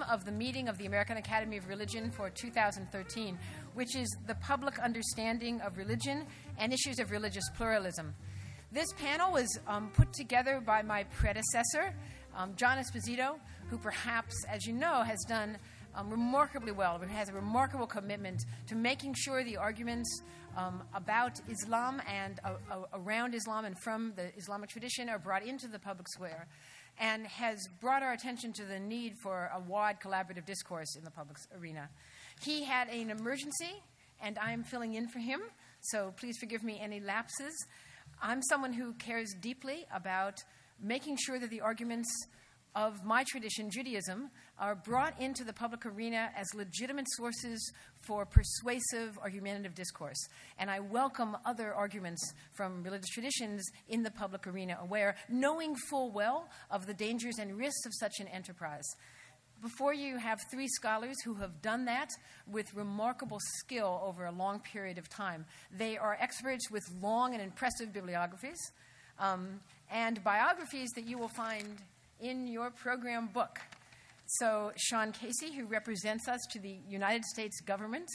theme of the meeting of the American Academy of Religion for 2013, which is the public understanding of religion and issues of religious pluralism. This panel was um, put together by my predecessor, um, John Esposito, who perhaps, as you know, has done um, remarkably well, has a remarkable commitment to making sure the arguments um, about Islam and uh, uh, around Islam and from the Islamic tradition are brought into the public square and has brought our attention to the need for a wide collaborative discourse in the public arena. He had an emergency, and I'm filling in for him, so please forgive me any lapses. I'm someone who cares deeply about making sure that the arguments of my tradition, Judaism, are brought into the public arena as legitimate sources for persuasive or argumentative discourse. And I welcome other arguments from religious traditions in the public arena, aware, knowing full well of the dangers and risks of such an enterprise. Before you have three scholars who have done that with remarkable skill over a long period of time. They are experts with long and impressive bibliographies um, and biographies that you will find in your program book. So, Shaun Casey, who represents us to the United States government,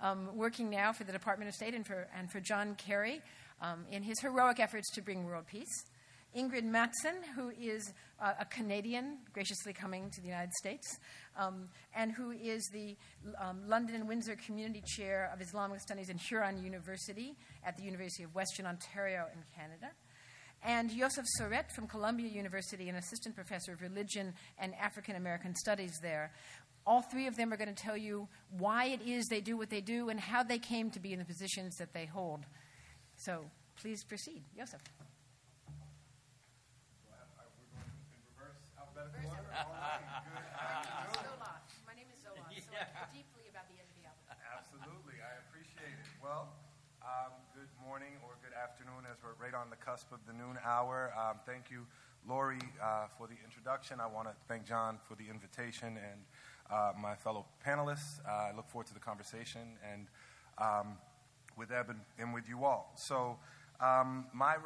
um, working now for the Department of State and for, and for John Kerry um, in his heroic efforts to bring world peace. Ingrid Mattson, who is uh, a Canadian graciously coming to the United States, um, and who is the um, London and Windsor Community Chair of Islamic Studies in Huron University at the University of Western Ontario in Canada and Josef Sorett from Columbia University, an assistant professor of religion and African American studies there. All three of them are going to tell you why it is they do what they do and how they came to be in the positions that they hold. So please proceed. Yosef. Right on the cusp of the noon hour. Um, thank you, Laurie, uh, for the introduction. I want to thank John for the invitation and uh, my fellow panelists. Uh, I look forward to the conversation and um, with Eb and, with you all. So, um, my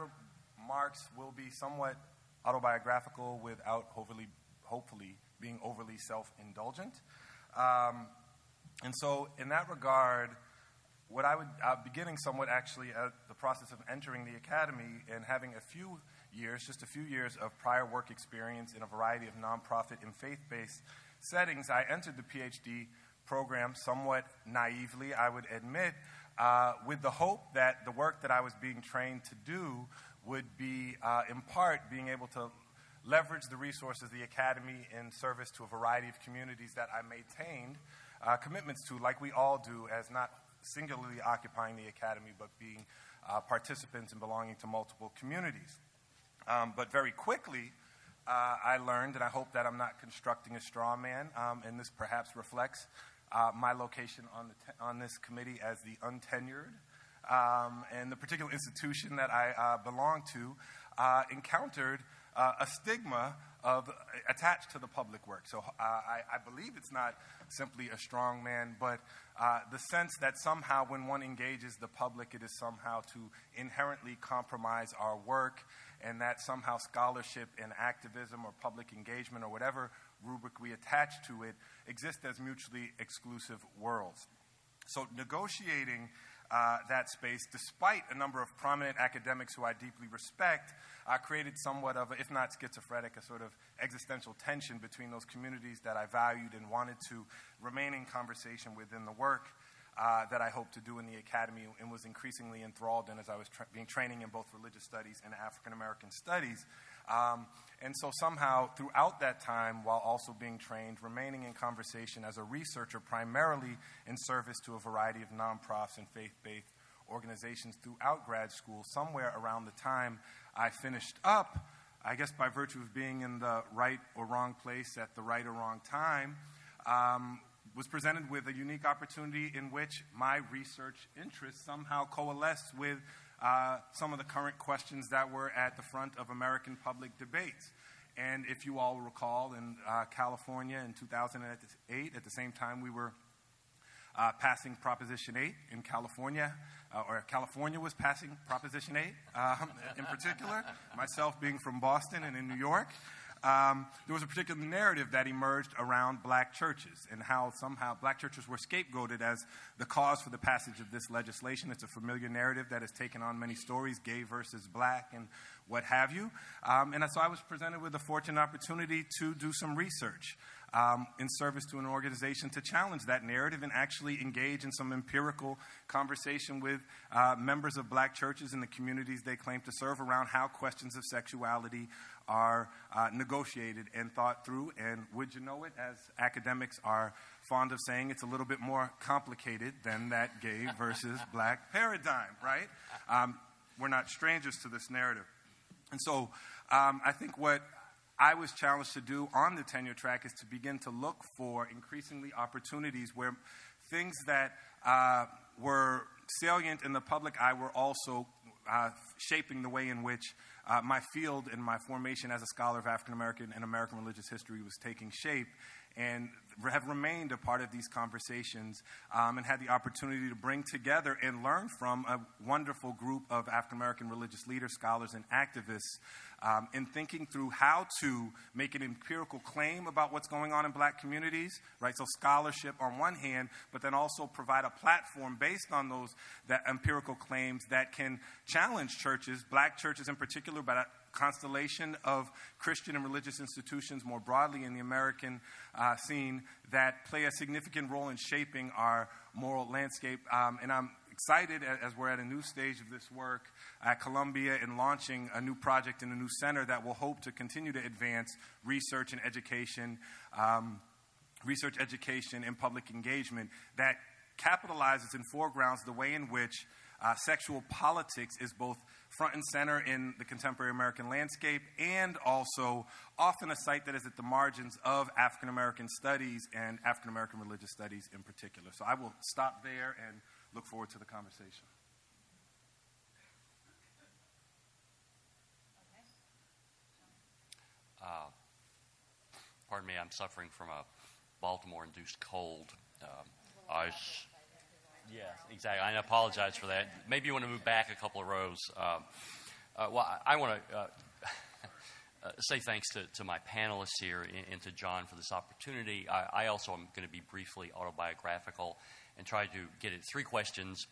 remarks will be somewhat autobiographical without overly, hopefully being overly self indulgent. Um, and so, in that regard, what I would, uh, beginning somewhat actually at the process of entering the academy and having a few years, just a few years of prior work experience in a variety of nonprofit and faith based settings, I entered the PhD program somewhat naively, I would admit, uh, with the hope that the work that I was being trained to do would be, uh, in part, being able to leverage the resources of the academy in service to a variety of communities that I maintained uh, commitments to, like we all do, as not singularly occupying the academy, but being uh, participants and belonging to multiple communities. Um, but very quickly, uh, I learned, and I hope that I'm not constructing a straw man, um, and this perhaps reflects uh, my location on, on this committee as the untenured. Um, and the particular institution that I uh, belong to uh, encountered uh, a stigma of attached to the public work. So I, I believe it's not simply a strong man, but uh, the sense that somehow when one engages the public, it is somehow to inherently compromise our work, and that somehow scholarship and activism or public engagement or whatever rubric we attach to it exist as mutually exclusive worlds. So negotiating uh, that space, despite a number of prominent academics who I deeply respect, uh, created somewhat of, a, if not schizophrenic, a sort of existential tension between those communities that I valued and wanted to remain in conversation within the work uh, that I hoped to do in the academy and was increasingly enthralled in as I was tra- being training in both religious studies and African American studies. Um, and so somehow throughout that time, while also being trained, remaining in conversation as a researcher, primarily in service to a variety of nonprofits and faith-based organizations throughout grad school, somewhere around the time I finished up, I guess by virtue of being in the right or wrong place at the right or wrong time, um, was presented with a unique opportunity in which my research interests somehow coalesced with uh, some of the current questions that were at the front of American public debates. And if you all recall, in uh, California in 2008, at the same time we were uh, passing Proposition 8 in California, uh, or California was passing Proposition 8 um, in particular, myself being from Boston and in New York. Um, there was a particular narrative that emerged around black churches and how somehow black churches were scapegoated as the cause for the passage of this legislation. It's a familiar narrative that has taken on many stories, gay versus black and what have you. Um, and so I was presented with a fortunate opportunity to do some research um, in service to an organization to challenge that narrative and actually engage in some empirical conversation with uh, members of black churches in the communities they claim to serve around how questions of sexuality are uh, negotiated and thought through. And would you know it, as academics are fond of saying, it's a little bit more complicated than that gay versus black paradigm, right? Um, we're not strangers to this narrative. And so um, I think what I was challenged to do on the tenure track is to begin to look for increasingly opportunities where things that uh, were salient in the public eye were also uh, shaping the way in which uh, my field and my formation as a scholar of African American and American religious history was taking shape. And have remained a part of these conversations um, and had the opportunity to bring together and learn from a wonderful group of African American religious leaders, scholars, and activists um, in thinking through how to make an empirical claim about what's going on in black communities, right? So scholarship on one hand, but then also provide a platform based on those that empirical claims that can challenge churches, black churches in particular, but constellation of Christian and religious institutions more broadly in the American uh, scene that play a significant role in shaping our moral landscape. Um, and I'm excited as we're at a new stage of this work at Columbia in launching a new project in a new center that will hope to continue to advance research and education, um, research, education, and public engagement that capitalizes and foregrounds the way in which uh, sexual politics is both front and center in the contemporary American landscape and also often a site that is at the margins of African American studies and African American religious studies in particular. So I will stop there and look forward to the conversation. Uh, pardon me, I'm suffering from a Baltimore induced cold. Um, I Yes, exactly. I apologize for that. Maybe you want to move back a couple of rows. Um, uh, well, I, I want to uh, uh, say thanks to, to, my panelists here and, and, to John for this opportunity. I, I also am going to be briefly autobiographical and try to get at three questions.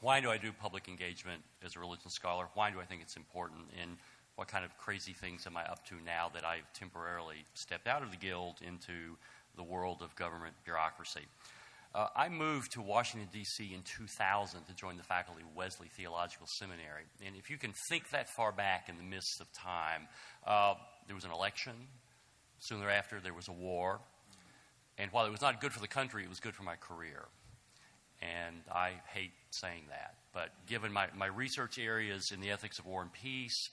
Why do I do public engagement as a religion scholar? Why do I think it's important? And what kind of crazy things am I up to now that I've temporarily stepped out of the guild into the world of government bureaucracy? Uh, I moved to Washington, D.C. in 2000 to join the faculty of Wesley Theological Seminary. And if you can think that far back in the midst of time, uh, there was an election. Soon thereafter, there was a war. And while it was not good for the country, it was good for my career. And I hate saying that. But given my, my research areas in the ethics of war and peace,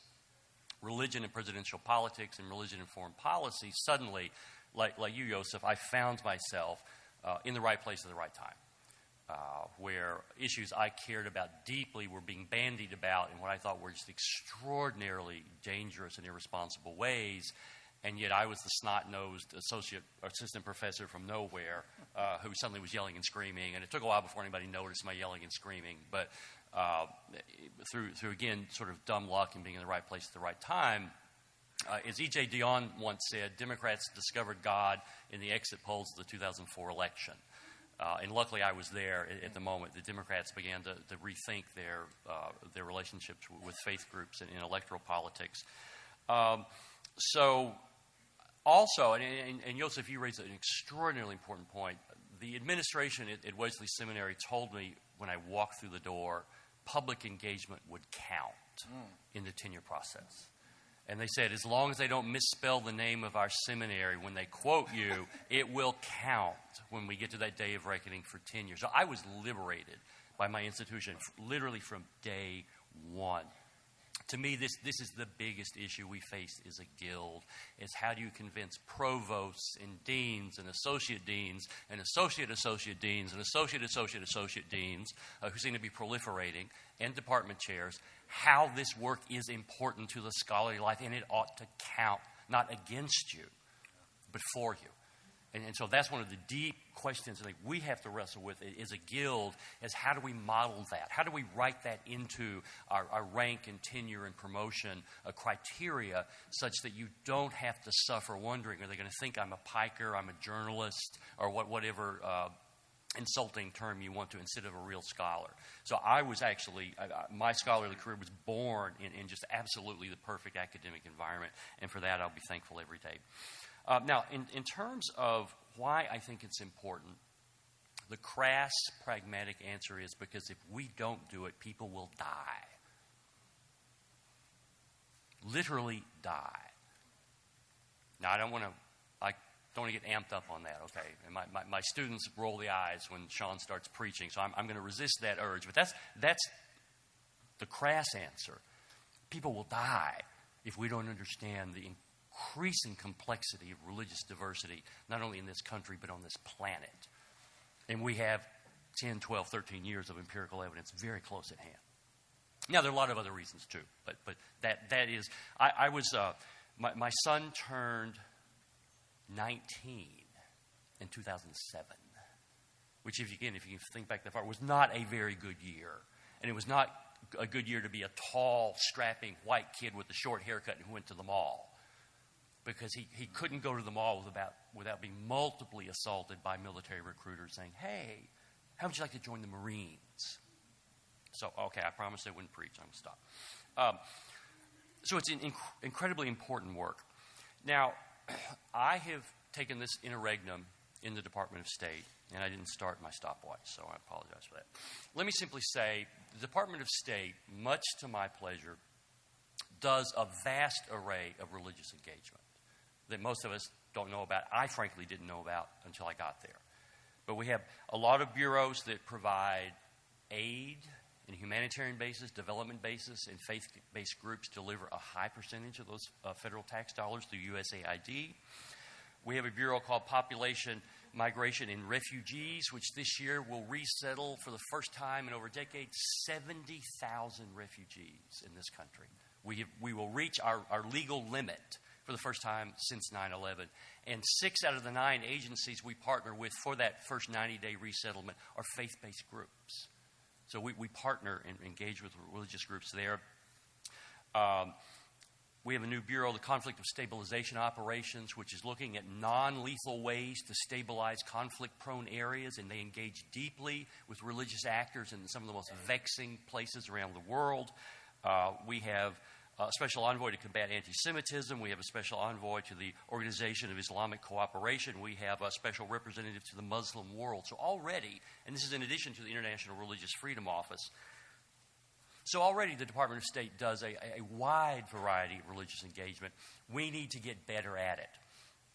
religion and presidential politics, and religion and foreign policy, suddenly, like, like you, Joseph, I found myself uh, in the right place at the right time. Uh, where issues I cared about deeply were being bandied about in what I thought were just extraordinarily dangerous and irresponsible ways. And yet I was the snot nosed associate assistant professor from nowhere uh, who suddenly was yelling and screaming. And it took a while before anybody noticed my yelling and screaming. But uh, through, through, again, sort of dumb luck and being in the right place at the right time, uh, as E.J. Dionne once said, Democrats discovered God in the exit polls of the 2004 election. Uh, and luckily, I was there at, at, the moment. The Democrats began to, to rethink their, uh, their relationships with faith groups in, in electoral politics. Um, so, also, and, and, and Joseph, you raised an extraordinarily important point. The administration at, at Wesley Seminary told me when I walked through the door, public engagement would count mm. in the tenure process. And they said, as long as they don't misspell the name of our seminary when they quote you, it will count when we get to that day of reckoning for 10 years. So I was liberated by my institution literally from day one. To me, this, this is the biggest issue we face as a guild, is how do you convince provosts and deans and associate deans and associate associate deans and associate associate associate deans, uh, who seem to be proliferating, and department chairs, how this work is important to the scholarly life, and it ought to count not against you, but for you. And, and, so that's one of the deep questions think we have to wrestle with as a guild is how do we model that? How do we write that into our, our rank and tenure and promotion uh, criteria such that you don't have to suffer wondering, are they going to think I'm a piker, I'm a journalist, or what, whatever uh, insulting term you want to instead of a real scholar. So I was actually, I, my scholarly career was born in, in just absolutely the perfect academic environment, and for that I'll be thankful every day. Uh, now, in, in terms of why I think it's important, the crass, pragmatic answer is because if we don't do it, people will die. Literally die. Now, I don't want to. I don't want to get amped up on that, okay? And my, my, my students roll the eyes when Shaun starts preaching, so I'm, I'm going to resist that urge. But that's, that's the crass answer. People will die if we don't understand the increasing complexity of religious diversity, not only in this country, but on this planet. And we have 10, 12, 13 years of empirical evidence very close at hand. Now, there are a lot of other reasons too, but, but that, that is, I, I was, uh, my, my son turned 19 in 2007, which, if, you, again, if you can think back that far, was not a very good year. And it was not a good year to be a tall, strapping white kid with a short haircut who went to the mall because he, he couldn't go to the mall without, without being multiply assaulted by military recruiters saying, Hey, how would you like to join the Marines? So, okay, I promised I wouldn't preach. I'm going to stop. Um, so, it's an inc- incredibly important work. Now, I have taken this interregnum in the Department of State, and I didn't start my stopwatch, so I apologize for that. Let me simply say the Department of State, much to my pleasure, does a vast array of religious engagement that most of us don't know about. I frankly didn't know about until I got there. But we have a lot of bureaus that provide aid in humanitarian basis, development basis, and faith based groups deliver a high percentage of those uh, federal tax dollars through USAID. We have a bureau called Population Migration and Refugees, which this year will resettle for the first time in over a decade 70,000 refugees in this country. We, have, we will reach our, our legal limit for the first time since 9 11. And six out of the nine agencies we partner with for that first 90 day resettlement are faith based groups. So we, we partner and engage with religious groups there. Um, we have a new bureau, the Conflict of Stabilization Operations, which is looking at non lethal ways to stabilize conflict prone areas, and they engage deeply with religious actors in some of the most vexing places around the world. Uh, we have a special envoy to combat anti Semitism. We have a special envoy to the Organization of Islamic Cooperation. We have a special representative to the Muslim world. So, already, and this is in addition to the International Religious Freedom Office, so already the Department of State does a, a wide variety of religious engagement. We need to get better at it.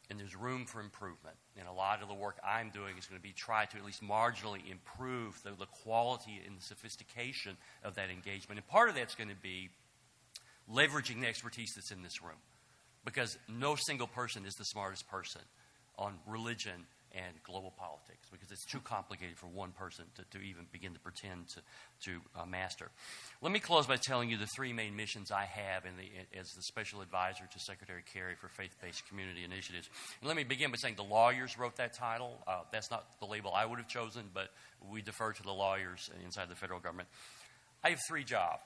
And there's room for improvement. And a lot of the work I'm doing is going to be try to at least marginally improve the, the quality and the sophistication of that engagement. And part of that's going to be leveraging the expertise that's in this room. Because no single person is the smartest person on religion and global politics because it's too complicated for one person to, to even begin to pretend to, to uh, master. Let me close by telling you the three main missions I have the, as the special advisor to Secretary Kerry for faith based community initiatives. And let me begin by saying the lawyers wrote that title. Uh, that's not the label I would have chosen, but we defer to the lawyers inside the federal government. I have three jobs.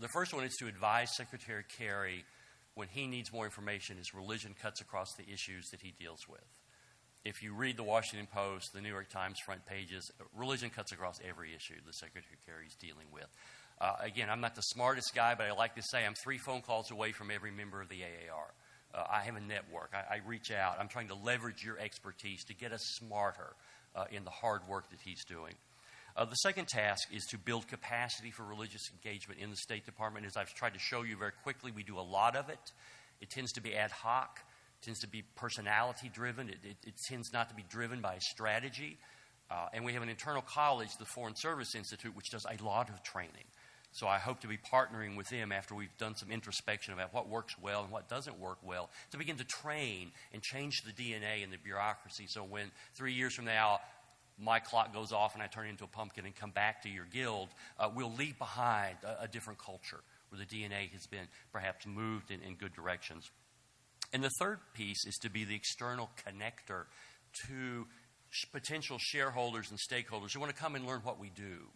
The first one is to advise Secretary Kerry when he needs more information as religion cuts across the issues that he deals with. If you read the Washington Post, the New York Times front pages, religion cuts across every issue that Secretary Kerry is dealing with. Uh, again, I'm not the smartest guy, but I like to say I'm three phone calls away from every member of the AAR. Uh, I have a network. I, I, reach out. I'm trying to leverage your expertise to get us smarter uh, in the hard work that he's doing. Uh, the second task is to build capacity for religious engagement in the State Department. As I've tried to show you very quickly, we do a lot of it. It tends to be ad hoc, tends to be personality driven, it, it, it tends not to be driven by strategy. Uh, and we have an internal college, the Foreign Service Institute, which does a lot of training. So I hope to be partnering with them after we've done some introspection about what works well and what doesn't work well to begin to train and change the DNA in the bureaucracy. So when three years from now my clock goes off and I turn into a pumpkin and come back to your guild, uh, we'll leave behind a, a, different culture where the DNA has been perhaps moved in, in good directions. And the third piece is to be the external connector to potential shareholders and stakeholders who want to come and learn what we do.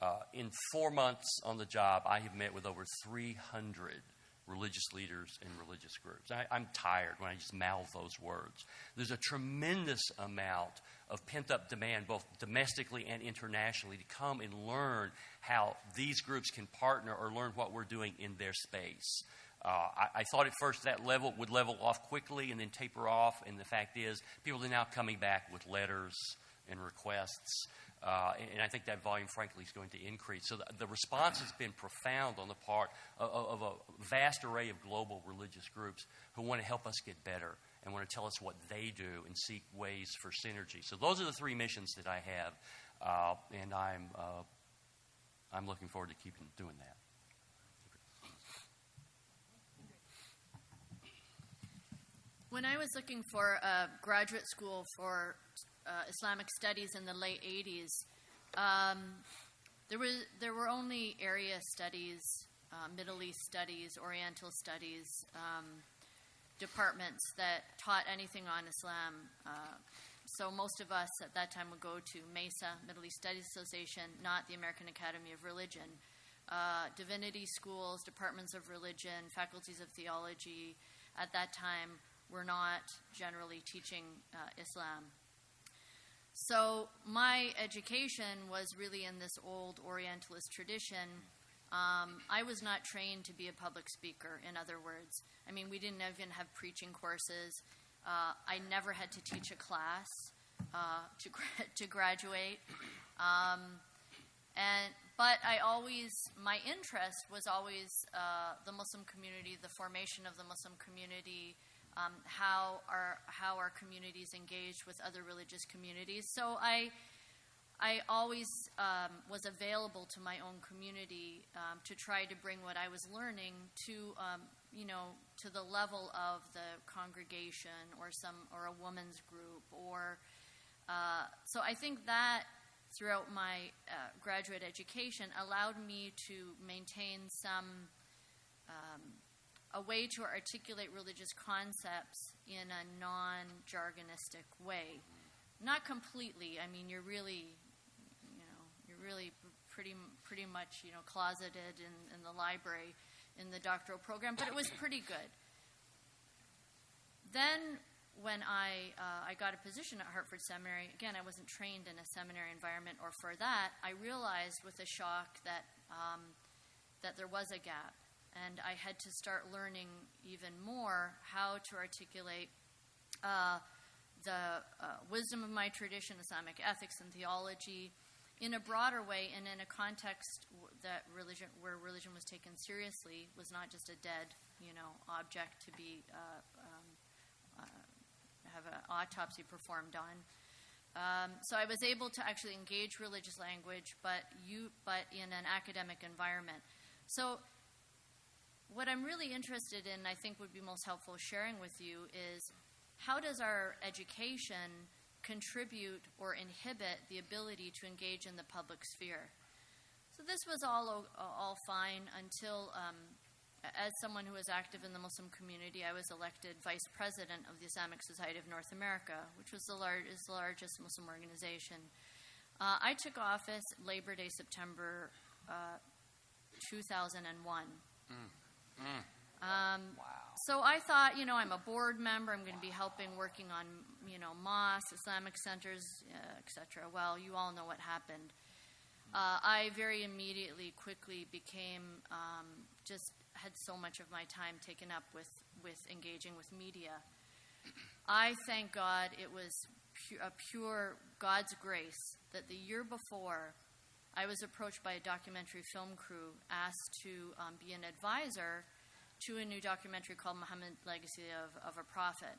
Uh, in four months on the job, I have met with over 300 religious leaders and religious groups. I, am tired when I just mouth those words. There's a tremendous amount of pent up demand, both domestically and internationally, to come and learn how these groups can partner or learn what we're doing in their space. Uh, I, I, thought at first that level would level off quickly and then taper off, and the fact is, people are now coming back with letters and requests. Uh, and I think that volume, frankly, is going to increase. So the, the response has been profound on the part of, of, a vast array of global religious groups who want to help us get better and want to tell us what they do and seek ways for synergy. So those are the three missions that I have, uh, and I'm, uh, I'm looking forward to keeping doing that. When I was looking for a graduate school for uh, Islamic studies in the late 80s, um, there, was, there were only area studies, uh, Middle East studies, Oriental studies um, departments that taught anything on Islam. Uh, so most of us at that time would go to MESA, Middle East Studies Association, not the American Academy of Religion. Uh, divinity schools, departments of religion, faculties of theology at that time were not generally teaching uh, Islam. So my education was really in this old Orientalist tradition. Um, I was not trained to be a public speaker, in other words. I mean, we didn't even have preaching courses. Uh, I never had to teach a class uh, to, gra- to graduate. Um, and, but I always, my interest was always uh, the Muslim community, the formation of the Muslim community, um, how our how our communities engaged with other religious communities. So I I always um, was available to my own community um, to try to bring what I was learning to um, you know to the level of the congregation or some or a woman's group or uh, so I think that throughout my uh, graduate education allowed me to maintain some um, a way to articulate religious concepts in a non jargonistic way. Not completely. I mean, you're really, really pretty pretty much, you know, closeted in, in the library in the doctoral program, but it was pretty good. Then, when I uh, I got a position at Hartford Seminary, again, I wasn't trained in a seminary environment or for that. I realized with a shock that um, that there was a gap and I had to start learning even more how to articulate uh, the uh, wisdom of my tradition, Islamic ethics and theology, in a broader way and in a context that religion, where religion was taken seriously, was not just a dead, you know, object to be uh, um, uh, have an autopsy performed on. Um, so I was able to actually engage religious language, but you, but in an academic environment. So what I'm really interested in, I think would be most helpful sharing with you, is how does our education contribute or inhibit the ability to engage in the public sphere? So this was all all fine until, um, as someone who was active in the Muslim community, I was elected vice president of the Islamic Society of North America, which was the, lar- is the largest Muslim organization. Uh, I took office Labor Day, September uh, 2001. Mm. Mm. Um, wow. So I thought, you know, I'm a board member. I'm going to be helping working on, you know, mosques, Islamic centers, uh, etc. Well, you all know what happened. Uh, I very immediately, quickly became um, just had so much of my time taken up with with engaging with media. I thank God it was pu- a pure God's grace that the year before I was approached by a documentary film crew asked to um, be an advisor to a new documentary called Muhammad Legacy of, of a Prophet,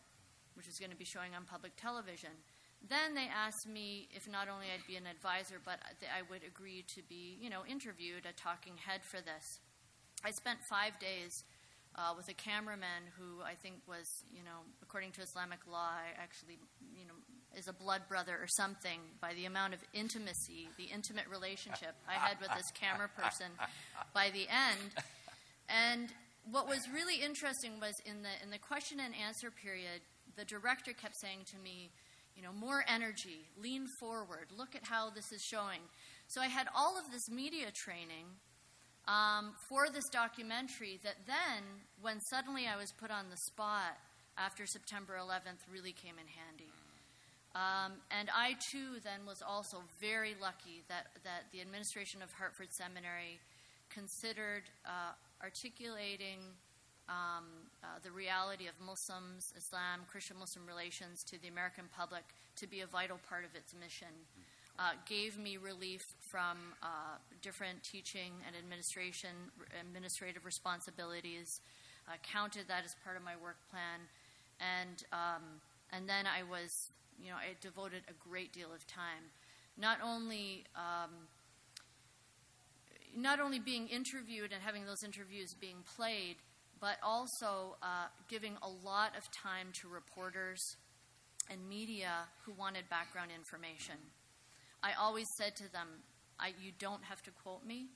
which is going to be showing on public television. Then they asked me if not only I'd be an advisor, but I would agree to be, you know, interviewed, a talking head for this. I spent five days uh, with a cameraman who I think was, you know, according to Islamic law, actually, you know, is a blood brother or something by the amount of intimacy, the intimate relationship I had with this camera person by the end. And what was really interesting was in the in the question and answer period, the director kept saying to me, you know, more energy, lean forward, look at how this is showing. So I had all of this media training um, for this documentary that then, when suddenly I was put on the spot after September 11th, really came in handy. Um, and I too then was also very lucky that, that the administration of Hartford Seminary considered uh, articulating um, uh, the reality of Muslims, Islam, Christian Muslim relations to the American public to be a vital part of its mission. Uh, gave me relief from uh, different teaching and administration administrative responsibilities. Uh, counted that as part of my work plan, and um, and then I was, you know, I devoted a great deal of time, not only. Um, not only being interviewed and having those interviews being played, but also uh, giving a lot of time to reporters and media who wanted background information. I always said to them, You don't have to quote me.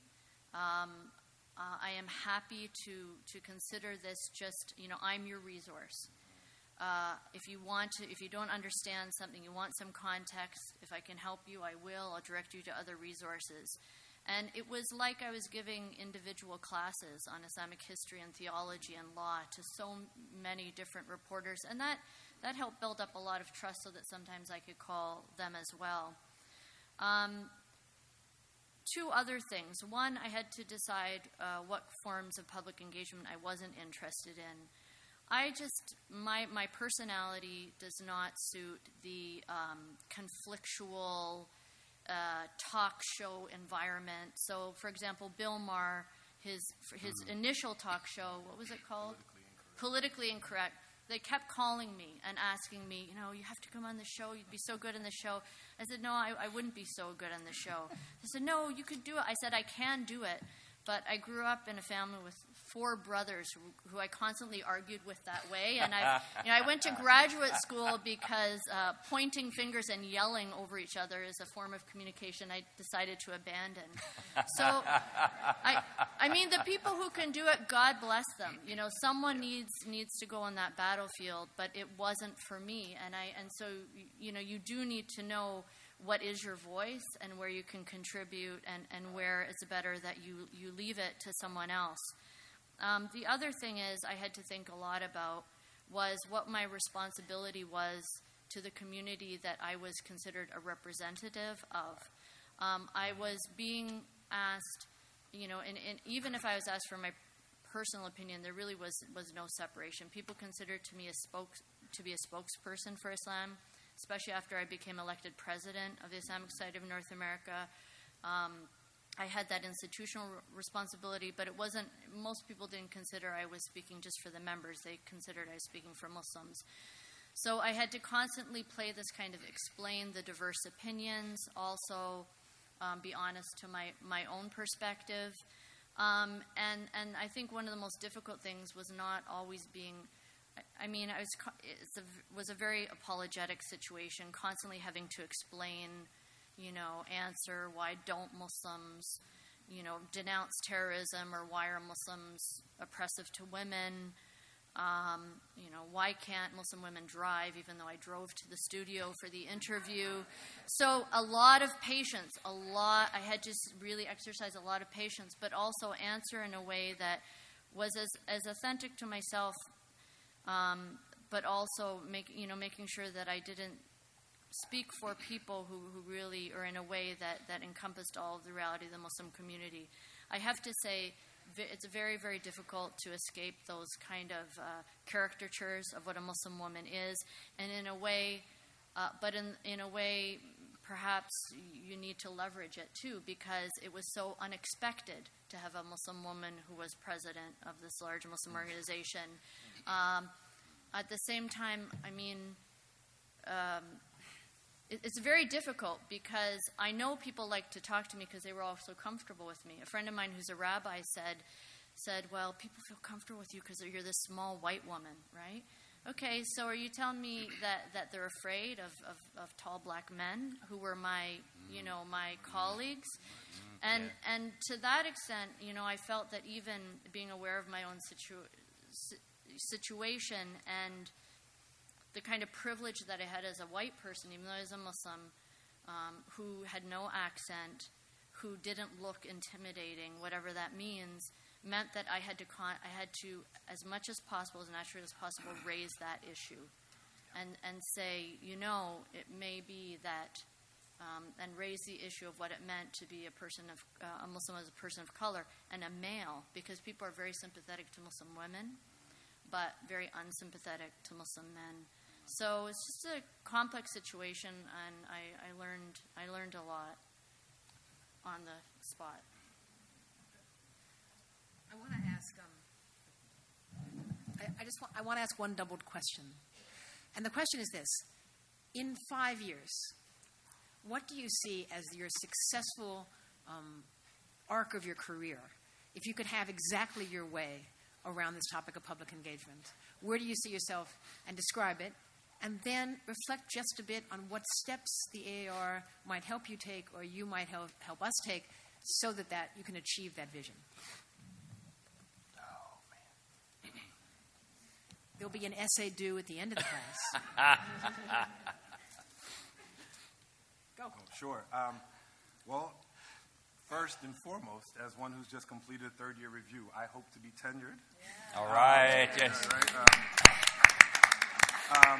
Um, uh, I am happy to, to consider this just, you know, I'm your resource. Uh, if you want to, if you don't understand something, you want some context, if I can help you, I will. I'll direct you to other resources. And it was like I was giving individual classes on Islamic history and theology and law to so many different reporters. And that, that helped build up a lot of trust so that sometimes I could call them as well. Um, two other things. One, I had to decide uh, what forms of public engagement I wasn't interested in. I just, my, my personality does not suit the um, conflictual, uh, talk show environment. So, for example, Bill Maher, his his mm-hmm. initial talk show, what was it called? Politically incorrect. Politically incorrect. They kept calling me and asking me, you know, you have to come on the show. You'd be so good in the show. I said, no, I, I wouldn't be so good on the show. They said, no, you could do it. I said, I can do it. But I grew up in a family with four brothers who, who I constantly argued with that way. And I, you know, I went to graduate school because uh, pointing fingers and yelling over each other is a form of communication I decided to abandon. So, I, I mean, the people who can do it, God bless them. You know, someone needs needs to go on that battlefield, but it wasn't for me. And I, and so, you know, you do need to know what is your voice and where you can contribute and, and where it's better that you, you leave it to someone else. Um, the other thing is, I had to think a lot about was what my responsibility was to the community that I was considered a representative of. Um, I was being asked, you know, and, and, even if I was asked for my personal opinion, there really was was no separation. People considered to me a spokes to be a spokesperson for Islam, especially after I became elected president of the Islamic Society of North America. Um, I had that institutional responsibility, but it wasn't, most people didn't consider I was speaking just for the members. They considered I was speaking for Muslims. So I had to constantly play this kind of explain the diverse opinions, also um, be honest to my, my own perspective. Um, and, and I think one of the most difficult things was not always being, I mean, I was, it was a very apologetic situation, constantly having to explain you know, answer why don't Muslims, you know, denounce terrorism or why are Muslims oppressive to women? Um, you know, why can't Muslim women drive even though I drove to the studio for the interview? So, a lot of patience, a lot, I had to really exercise a lot of patience, but also answer in a way that was as, as authentic to myself, um, but also make, you know, making sure that I didn't speak for people who, who really are in a way that, that encompassed all of the reality of the Muslim community. I have to say, it's very, very difficult to escape those kind of uh, caricatures of what a Muslim woman is, and in a way, uh, but in in a way, perhaps you need to leverage it too, because it was so unexpected to have a Muslim woman who was president of this large Muslim organization. Um, at the same time, I mean. Um, it's very difficult because I know people like to talk to me because they were all so comfortable with me. A friend of mine who's a rabbi said, said, "Well, people feel comfortable with you because you're this small white woman, right?" Okay, so are you telling me that, that they're afraid of, of, of tall black men who were my, you know, my colleagues? And, and to that extent, you know, I felt that even being aware of my own situ- situation and the kind of privilege that I had as a white person, even though I was a Muslim, um, who had no accent, who didn't look intimidating, whatever that means, meant that I had to con- I had to, as much as possible, as naturally as possible, raise that issue, and and say, you know, it may be that, um, and raise the issue of what it meant to be a person of uh, a Muslim as a person of color and a male, because people are very sympathetic to Muslim women, but very unsympathetic to Muslim men. So it's just a complex situation, and I, I learned I learned a lot on the spot. I want to ask. Um, I, I just want. I want to ask one doubled question, and the question is this: In five years, what do you see as your successful um, arc of your career? If you could have exactly your way around this topic of public engagement, where do you see yourself, and describe it, and then reflect just a bit on what steps the AAR might help you take, or you might help help us take, so that that you can achieve that vision. Oh, man. There'll be an essay due at the end of the class. Go. Oh, sure. Um, well, first and foremost, as one who's just completed a third year review, I hope to be tenured. All right. Yes. Right, um, um,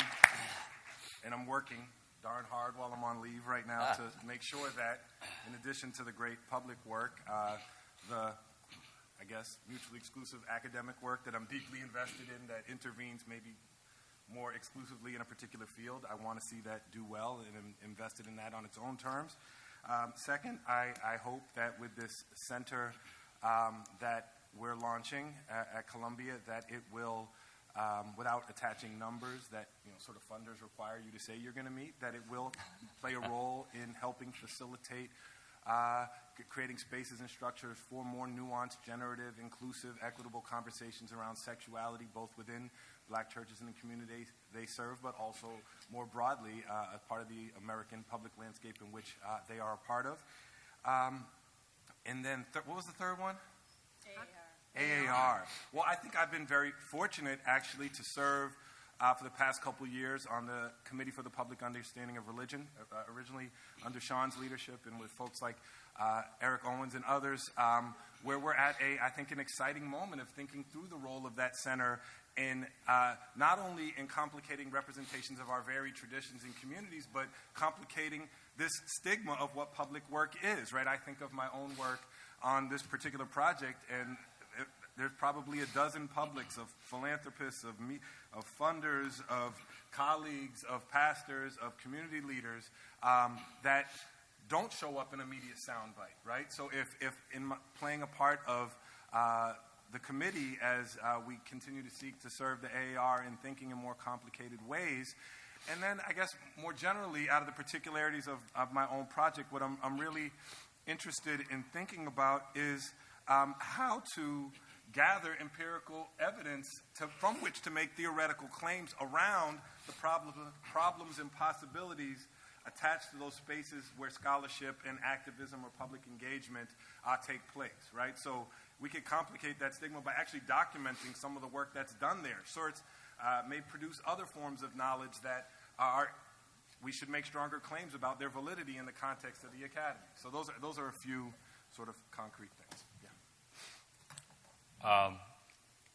and I'm working darn hard while I'm on leave right now to make sure that, in addition to the great public work, uh, the I guess mutually exclusive academic work that I'm deeply invested in that intervenes maybe more exclusively in a particular field. I want to see that do well and am invested in that on its own terms. Um, second, I, I, hope that with this center um, that we're launching at, at, Columbia, that it will, um, without attaching numbers that you know sort of funders require you to say you're going to meet, that it will play a role in helping facilitate uh, creating spaces and structures for more nuanced, generative, inclusive, equitable conversations around sexuality, both within black churches and the community they serve, but also more broadly uh, as part of the American public landscape in which uh, they are a part of. Um, and then, th- what was the third one? AAR. Well, I think I've been very fortunate actually to serve uh, for the past couple years on the Committee for the Public Understanding of Religion, uh, originally under Shaun's leadership and with folks like uh, Eric Owens and others, um, where we're at a, I think, an exciting moment of thinking through the role of that center in uh, not only in complicating representations of our varied traditions and communities, but complicating this stigma of what public work is, right? I think of my own work on this particular project, and there's probably a dozen publics of philanthropists, of, me, of funders, of colleagues, of pastors, of community leaders um, that don't show up in immediate soundbite, right? So if, if in my, playing a part of uh, the committee as uh, we continue to seek to serve the AAR in thinking in more complicated ways, and then I guess more generally, out of the particularities of, of my own project, what I'm, I'm really interested in thinking about is um, how to gather empirical evidence to, from which to make theoretical claims around the problem, problems and possibilities attached to those spaces where scholarship and activism or public engagement uh, take place, right? So we could complicate that stigma by actually documenting some of the work that's done there. Sorts uh, may produce other forms of knowledge that are we should make stronger claims about their validity in the context of the academy. So those are those are a few sort of concrete things. Um,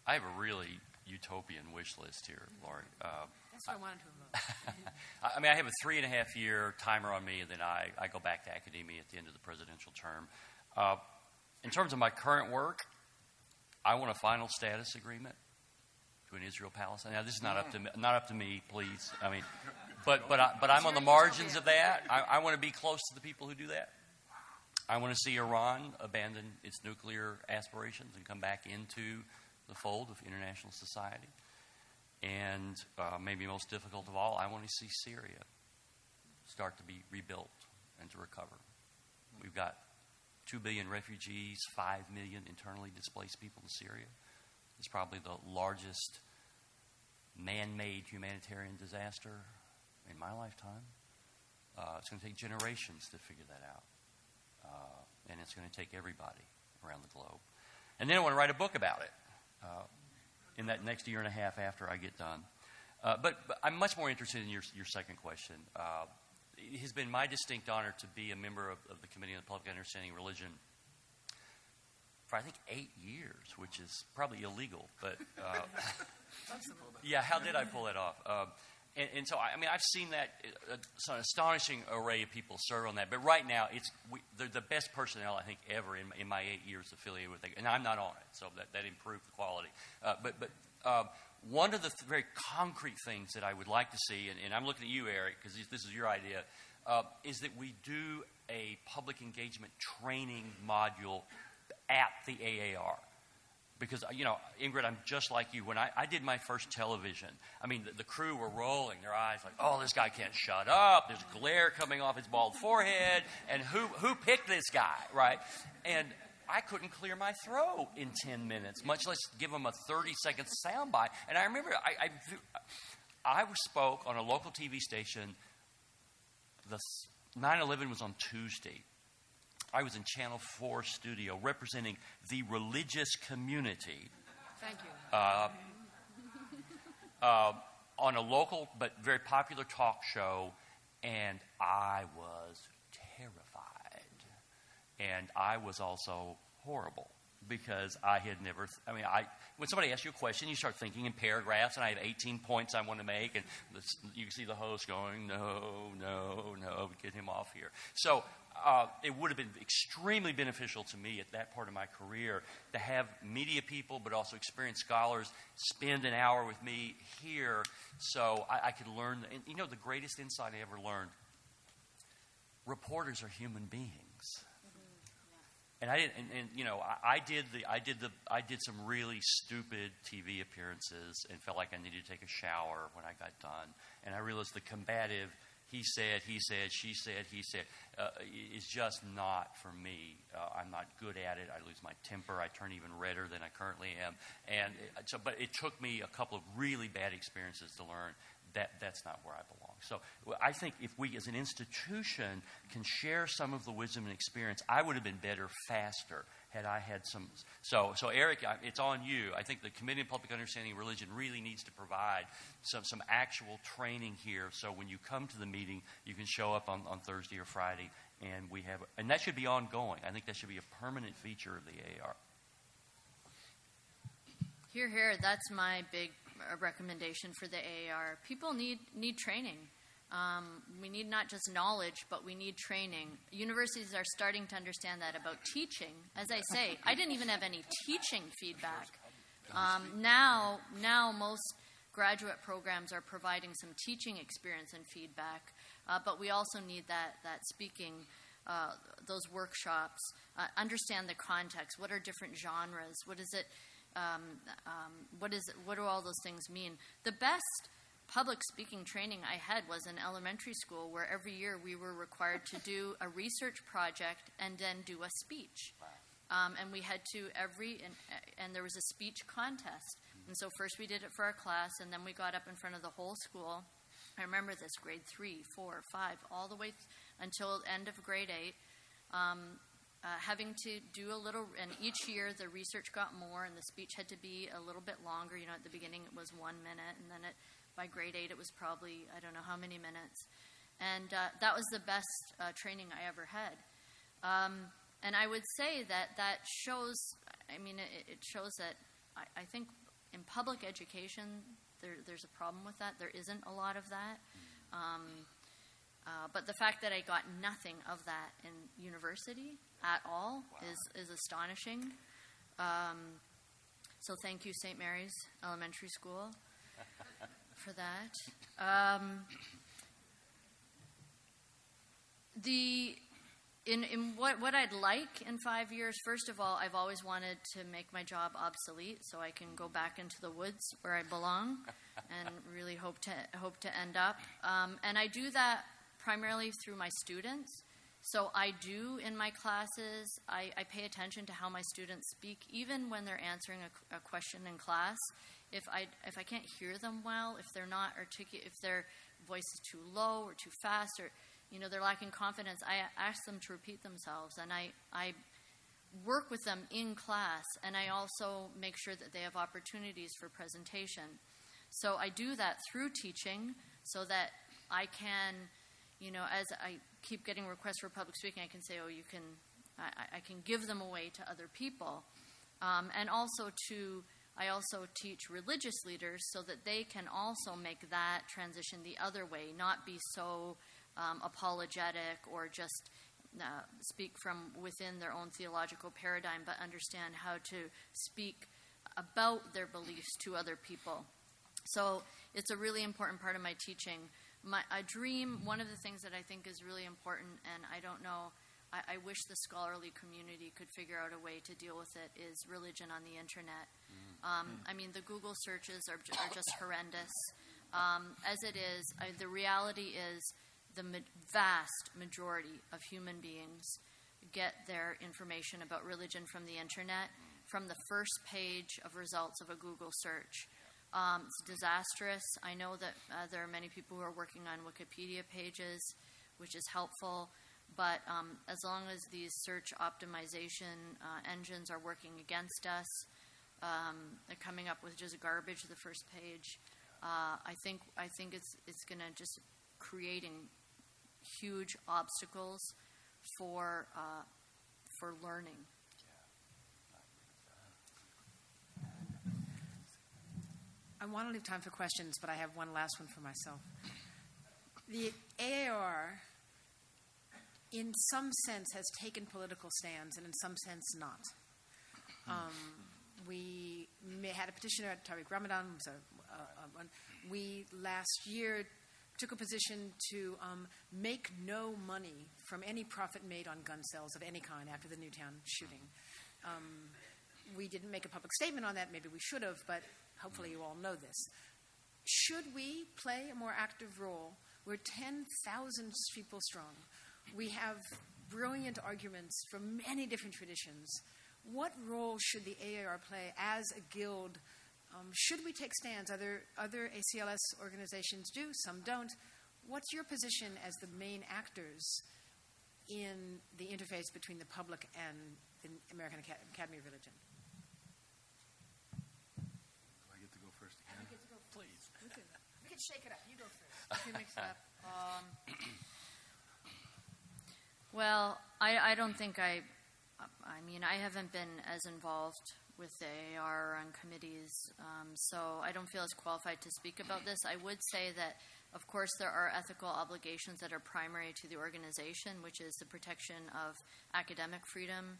I have a really utopian wish list here, Laurie. Uh, That's what I wanted to invoke. I mean, I have a three and a half year timer on me, and then I, I go back to academia at the end of the presidential term. Uh, in terms of my current work, I want a final status agreement between Israel Palestine. Now, this is not up to me, not up to me, please. I mean, but but I, but I'm on the margins of that. I, I want to be close to the people who do that. I want to see Iran abandon its nuclear aspirations and come back into the fold of international society. And uh, maybe most difficult of all, I want to see Syria start to be rebuilt and to recover. We've got 2 billion refugees, 5 million internally displaced people in Syria. It's probably the largest man made humanitarian disaster in my lifetime. Uh, it's going to take generations to figure that out. And it's going to take everybody around the globe. And then I want to write a book about it uh, in that next year and a half after I get done. Uh, but, but, I'm much more interested in your, your second question. Uh, it has been my distinct honor to be a member of, of the Committee on the Public Understanding of Religion for I think eight years, which is probably illegal. But uh, yeah, how did I pull that off? Uh, and, and, so, I, mean, I've seen that uh, an astonishing array of people serve on that. But right now, it's we, they're the best personnel I think ever in, in my eight years affiliated with it, and I'm not on it, so that, that improved the quality. Uh, but but um, one of the th- very concrete things that I would like to see, and, and I'm looking at you, Eric, because this is your idea, uh, is that we do a public engagement training module at the AAR. Because, you know, Ingrid, I'm just like you. When I, I did my first television, I mean, the, the, crew were rolling their eyes like, oh, this guy can't shut up. There's glare coming off his bald forehead. And who, who picked this guy, right? And I couldn't clear my throat in 10 minutes, much less give him a 30 second soundbite. And I remember I, I, I spoke on a local TV station. The 9 11 was on Tuesday. I was in Channel 4 studio representing the religious community. Thank you. Uh, uh, on a local but very popular talk show, and I was terrified. And I was also horrible because I had never, I mean, I, when somebody asks you a question, you start thinking in paragraphs, and I have 18 points I want to make, and you can see the host going, no, no, no, get him off here. So uh, it would have been extremely beneficial to me at that part of my career to have media people, but also experienced scholars, spend an hour with me here so I, I could learn. And you know, the greatest insight I ever learned reporters are human beings. And I did, and, and you know, I, I, did the, I did the, I did some really stupid TV appearances and felt like I needed to take a shower when I got done. And I realized the combative he said, he said, she said, he said, uh, is just not for me. Uh, I'm not good at it. I lose my temper. I turn even redder than I currently am. And it, so, but it took me a couple of really bad experiences to learn that that's not where I belong. So I think if we as an institution can share some of the wisdom and experience, I would have been better faster had I had some. So, so Eric, it's on you. I think the Committee on Public Understanding of Religion really needs to provide some, some actual training here so when you come to the meeting, you can show up on, on Thursday or Friday and we have, and that should be ongoing. I think that should be a permanent feature of the AAR. Here, here, that's my big uh, recommendation for the AAR. People need, need training. Um, we need not just knowledge, but we need training. Universities are starting to understand that about teaching. As I say, I didn't even have any teaching feedback. Um, now, now most graduate programs are providing some teaching experience and feedback, uh, but we also need that that speaking. Uh, those workshops, uh, understand the context. What are different genres? What is it? Um, um, what is what do all those things mean? The best public speaking training I had was in elementary school, where every year we were required to do a research project and then do a speech. Um, and we had to every, and, and there was a speech contest. And so first we did it for our class, and then we got up in front of the whole school. I remember this grade three, four, five, all the way th- until end of grade eight. Um, uh, having to do a little, and each year the research got more, and the speech had to be a little bit longer. You know, at the beginning it was one minute, and then it by grade eight, it was probably, I don't know how many minutes. And uh, that was the best uh, training I ever had. Um, and I would say that that shows, I mean, it, it shows that I, I, think in public education, there, there's a problem with that. There isn't a lot of that. Um, uh, but the fact that I got nothing of that in university at all wow. is, is astonishing. Um, so thank you, St. Mary's Elementary School for that. Um, the in, in what, what I'd like in five years, first of all, I've always wanted to make my job obsolete so I can go back into the woods where I belong and really hope to, hope to end up. Um, and I do that primarily through my students. So I do in my classes, I, I pay attention to how my students speak, even when they're answering a, a question in class. If I if I can't hear them well, if they're not articulate, if their voice is too low or too fast, or you know they're lacking confidence, I ask them to repeat themselves, and I I work with them in class, and I also make sure that they have opportunities for presentation. So I do that through teaching, so that I can, you know, as I keep getting requests for public speaking, I can say, oh, you can, I, I can give them away to other people, um, and also to I also teach religious leaders so that they can also make that transition the other way, not be so um, apologetic or just uh, speak from within their own theological paradigm, but understand how to speak about their beliefs to other people. So it's a really important part of my teaching. My, dream, one of the things that I think is really important, and I don't know I, I, wish the scholarly community could figure out a way to deal with it is religion on the internet. Mm. Um, I mean, the Google searches are, are just horrendous. Um, as it is, I, the reality is the ma- vast majority of human beings get their information about religion from the internet from the first page of results of a Google search. Um, it's disastrous. I know that uh, there are many people who are working on Wikipedia pages, which is helpful. But um, as long as these search optimization uh, engines are working against us, um, they're coming up with just garbage the first page. Uh, I think I think it's it's going to just creating huge obstacles for uh, for learning. I want to leave time for questions, but I have one last one for myself. The AAR in some sense, has taken political stands, and in some sense, not. Um, we had a petitioner at Tariq Ramadan. So, uh, we last year took a position to um, make no money from any profit made on gun sales of any kind after the Newtown shooting. Um, we didn't make a public statement on that. Maybe we should have, but hopefully you all know this. Should we play a more active role? We're 10,000 people strong. We have brilliant arguments from many different traditions. What role should the AAR play as a guild? Um, should we take stands? Other, other ACLS organizations do, some don't. What's your position as the main actors in the interface between the public and the American Academy of Religion? Do I get to go first again? Go Please. We can, we can shake it up. You go first. You mix it up. Um, well, I, I don't think I, I mean, I haven't been as involved with the AR on committees, um, so I don't feel as qualified to speak about this. I would say that, of course, there are ethical obligations that are primary to the organization, which is the protection of academic freedom.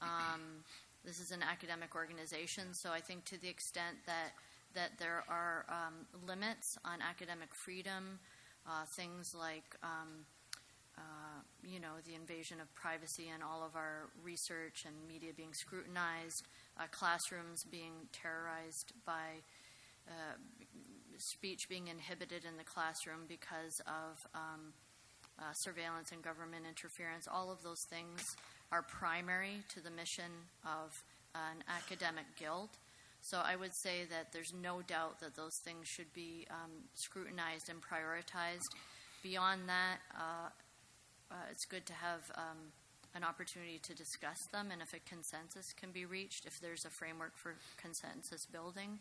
Um, this is an academic organization, so I think to the extent that that there are um, limits on academic freedom, uh, things like um, uh, you know, the invasion of privacy and all of our research and media being scrutinized, uh, classrooms being terrorized by uh, speech being inhibited in the classroom because of um, uh, surveillance and government interference. All of those things are primary to the mission of an academic guild. So I would say that there's no doubt that those things should be um, scrutinized and prioritized. Beyond that, uh, uh, it's good to have um, an opportunity to discuss them, and if a consensus can be reached, if there's a framework for consensus building,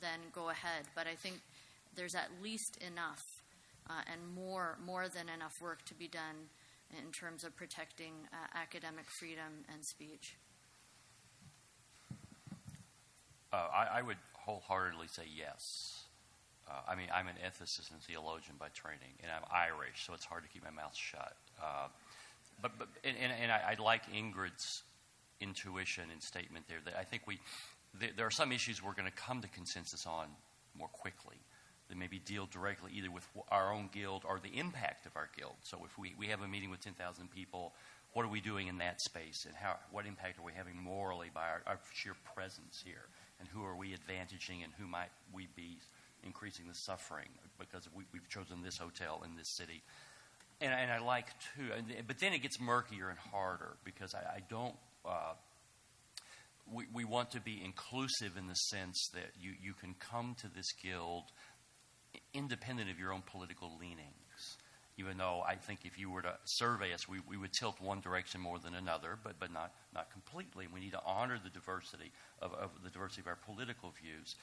then go ahead. But I think there's at least enough uh, and more more than enough work to be done in terms of protecting uh, academic freedom and speech. Uh, I, I, would wholeheartedly say yes. Uh, I mean, I'm an ethicist and theologian by training, and I'm Irish, so it's hard to keep my mouth shut. Uh, but, but and, and, and I, I, like Ingrid's intuition and statement there that I think we there, there are some issues we're going to come to consensus on more quickly that maybe deal directly either with our own guild or the impact of our guild. So if we, we have a meeting with 10,000 people, what are we doing in that space and how, what impact are we having morally by our, our sheer presence here? And who are we advantaging and who might we be increasing the suffering because we, have chosen this hotel in this city. And, and I like too, but then it gets murkier and harder because I, I don't. Uh, we, we want to be inclusive in the sense that you, you can come to this guild independent of your own political leanings. Even though I think if you were to survey us, we, we would tilt one direction more than another, but, but not, not completely. We need to honor the diversity of, of the diversity of our political views.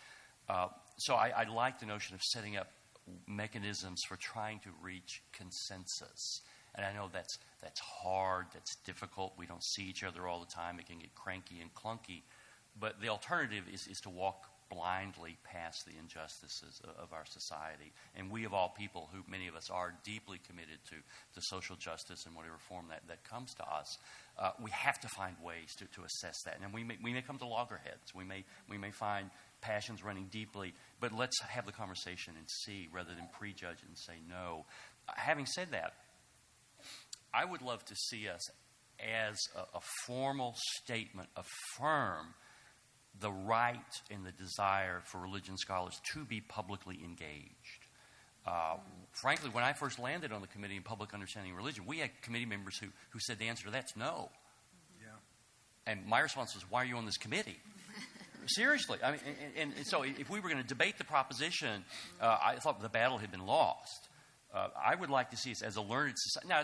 Uh, so I, I like the notion of setting up mechanisms for trying to reach consensus. And I know that's, that's hard, that's difficult. We don't see each other all the time. It can get cranky and clunky. But the alternative is, is to walk blindly past the injustices of, our society. And we, of all people, who many of us are deeply committed to, to social justice and whatever form that, that comes to us, uh, we have to find ways to, to assess that. And we may, we may come to loggerheads. We may, we may find passions running deeply, but let's have the conversation and see rather than prejudge and say no. Having said that, I would love to see us as a, a formal statement affirm the right and the desire for religion scholars to be publicly engaged. Uh, frankly, when I first landed on the Committee on Public Understanding of Religion, we had committee members who, who said the answer to that's no. Yeah. And my response was, why are you on this committee? Seriously. I mean, and, and, so if we were going to debate the proposition, uh, I thought the battle had been lost. Uh, I would like to see us as a learned society. Now,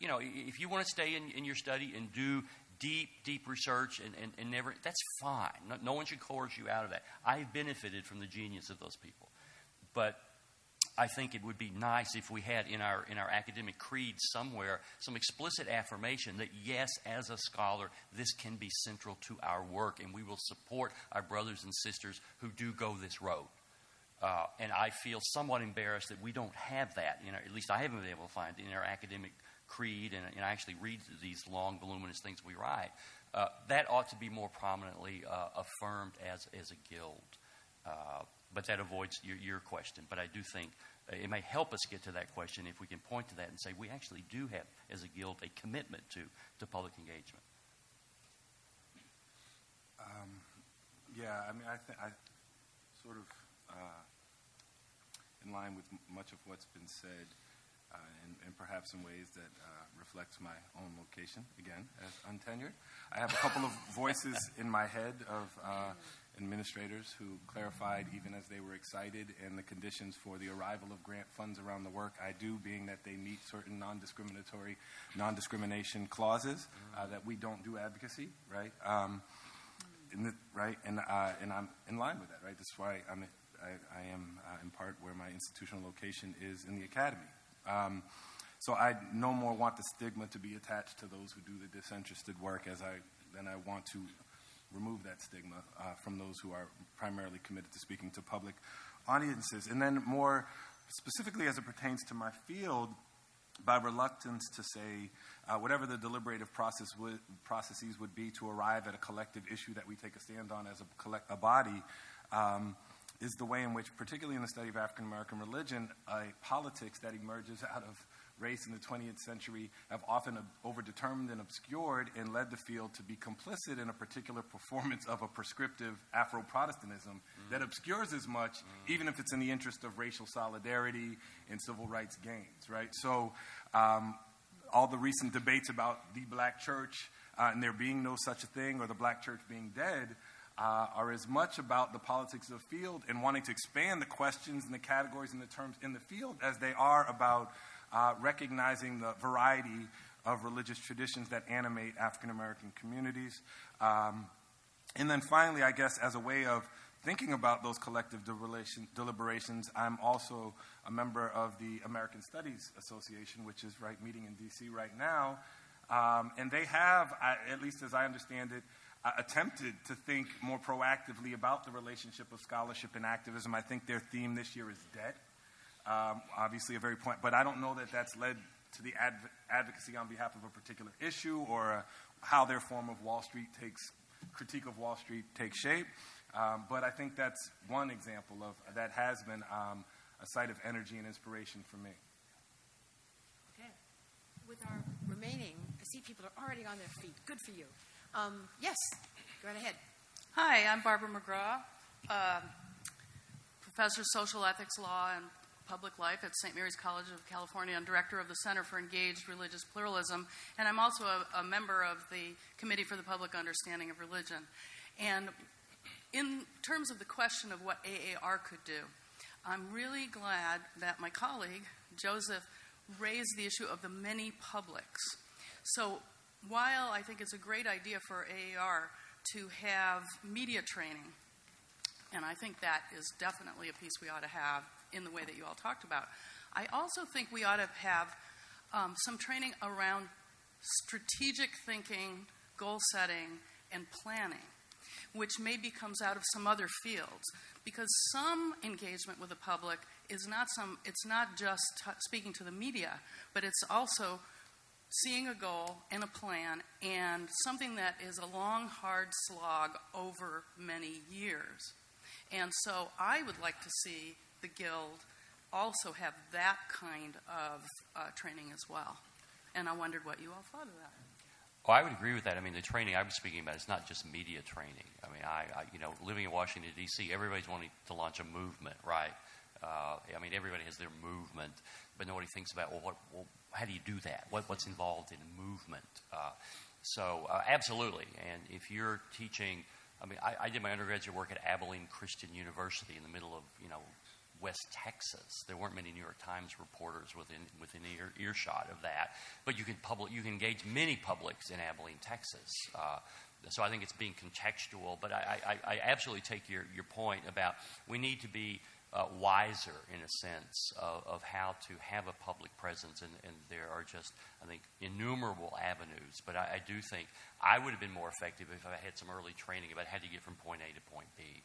you know, if you want to stay in, in your study and do deep, deep research and, and, and never, that's fine. No, no, one should coerce you out of that. I've benefited from the genius of those people. But I think it would be nice if we had in our, in our academic creed somewhere some explicit affirmation that, yes, as a scholar, this can be central to our work, and we will support our brothers and sisters who do go this road. Uh, and I feel somewhat embarrassed that we don't have that. Know, at least I haven't been able to find it in our academic creed, and, and I actually read these long, voluminous things we write. Uh, that ought to be more prominently uh, affirmed as, as a guild. Uh, but that avoids your, your, question. But I do think uh, it may help us get to that question if we can point to that and say we actually do have, as a guild, a commitment to, to public engagement. Um, yeah, I mean, I, th- I sort of, uh, in line with m- much of what's been said, and, and, perhaps in ways that uh, reflects my own location, again, as untenured. I have a couple of voices in my head of uh, administrators who clarified, even as they were excited, in the conditions for the arrival of grant funds around the work I do, being that they meet certain non discriminatory, non discrimination clauses, uh, that we don't do advocacy, right? Um, the, right? And, uh, and I'm in line with that, right? That's why I'm, I, I am uh, in part where my institutional location is in the academy. Um, so I no more want the stigma to be attached to those who do the disinterested work as I than I want to remove that stigma uh, from those who are primarily committed to speaking to public audiences. And then more specifically as it pertains to my field, by reluctance to say uh, whatever the deliberative process would, processes would be to arrive at a collective issue that we take a stand on as a, collect, a body. Um, is the way in which, particularly in the study of African American religion, a politics that emerges out of race in the 20th century have often overdetermined and obscured and led the field to be complicit in a particular performance of a prescriptive Afro Protestantism mm. that obscures as much, mm. even if it's in the interest of racial solidarity and civil rights gains, right? So, um, all the recent debates about the black church uh, and there being no such a thing or the black church being dead uh, are as much about the politics of the field and wanting to expand the questions and the categories and the terms in the field as they are about uh, recognizing the variety of religious traditions that animate African American communities. Um, and then finally, I guess, as a way of thinking about those collective deliberations, I'm also a member of the American Studies Association, which is right meeting in DC right now. Um, and they have, at least as I understand it, attempted to think more proactively about the relationship of scholarship and activism. I think their theme this year is debt. Um, obviously, a very point, but I don't know that that's led to the adv- advocacy on behalf of a particular issue or uh, how their form of Wall Street takes critique of Wall Street takes shape. Um, but I think that's one example of that has been um, a site of energy and inspiration for me. Okay. With our remaining, I see people are already on their feet. Good for you. Um, yes, go right ahead. Hi, I'm Barbara McGraw, uh, professor of social ethics law and public life at St. Mary's College of California and director of the Center for Engaged Religious Pluralism, and I'm also a, a member of the Committee for the Public Understanding of Religion. And in terms of the question of what AAR could do, I'm really glad that my colleague, Josef, raised the issue of the many publics. So while I think it's a great idea for AAR to have media training, and I think that is definitely a piece we ought to have in the way that you all talked about, I also think we ought to have um, some training around strategic thinking, goal setting, and planning, which maybe comes out of some other fields. Because some engagement with the public is not some, it's not just t- speaking to the media, but it's also seeing a goal and a plan and something that is a long, hard slog over many years. And so I would like to see the Guild also have that kind of uh, training as well. And I wondered what you all thought of that. Well, I would agree with that. I mean, the training I was speaking about is not just media training. I mean, I, I you know, living in Washington D.C., everybody's wanting to launch a movement, right? Uh, I mean, everybody has their movement, but nobody thinks about well, what, well how do you do that? What, what's involved in movement? Uh, so, uh, absolutely. And if you're teaching, I mean, I, I, did my undergraduate work at Abilene Christian University in the middle of, you know, West Texas. There weren't many New York Times reporters within within ear, earshot of that, but you can public you can engage many publics in Abilene, Texas. Uh, so I think it's being contextual, but I, I, I absolutely take your, your point about we need to be uh, wiser in a sense of, of, how to have a public presence, and, and, there are just, I think, innumerable avenues. But I, I, do think I would have been more effective if I had some early training about how to get from point A to point B.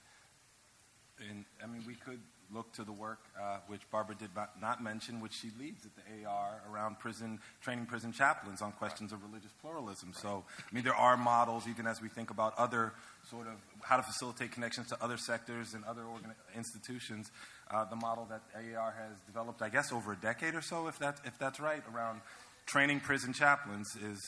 And I mean, we could look to the work uh, which Barbara did not mention, which she leads at the AR around prison training prison chaplains on questions of religious pluralism. So, I mean, there are models, even as we think about other sort of how to facilitate connections to other sectors and other organ- institutions. Uh, the model that AAR has developed, I guess, over a decade or so, if that if that's right, around training prison chaplains is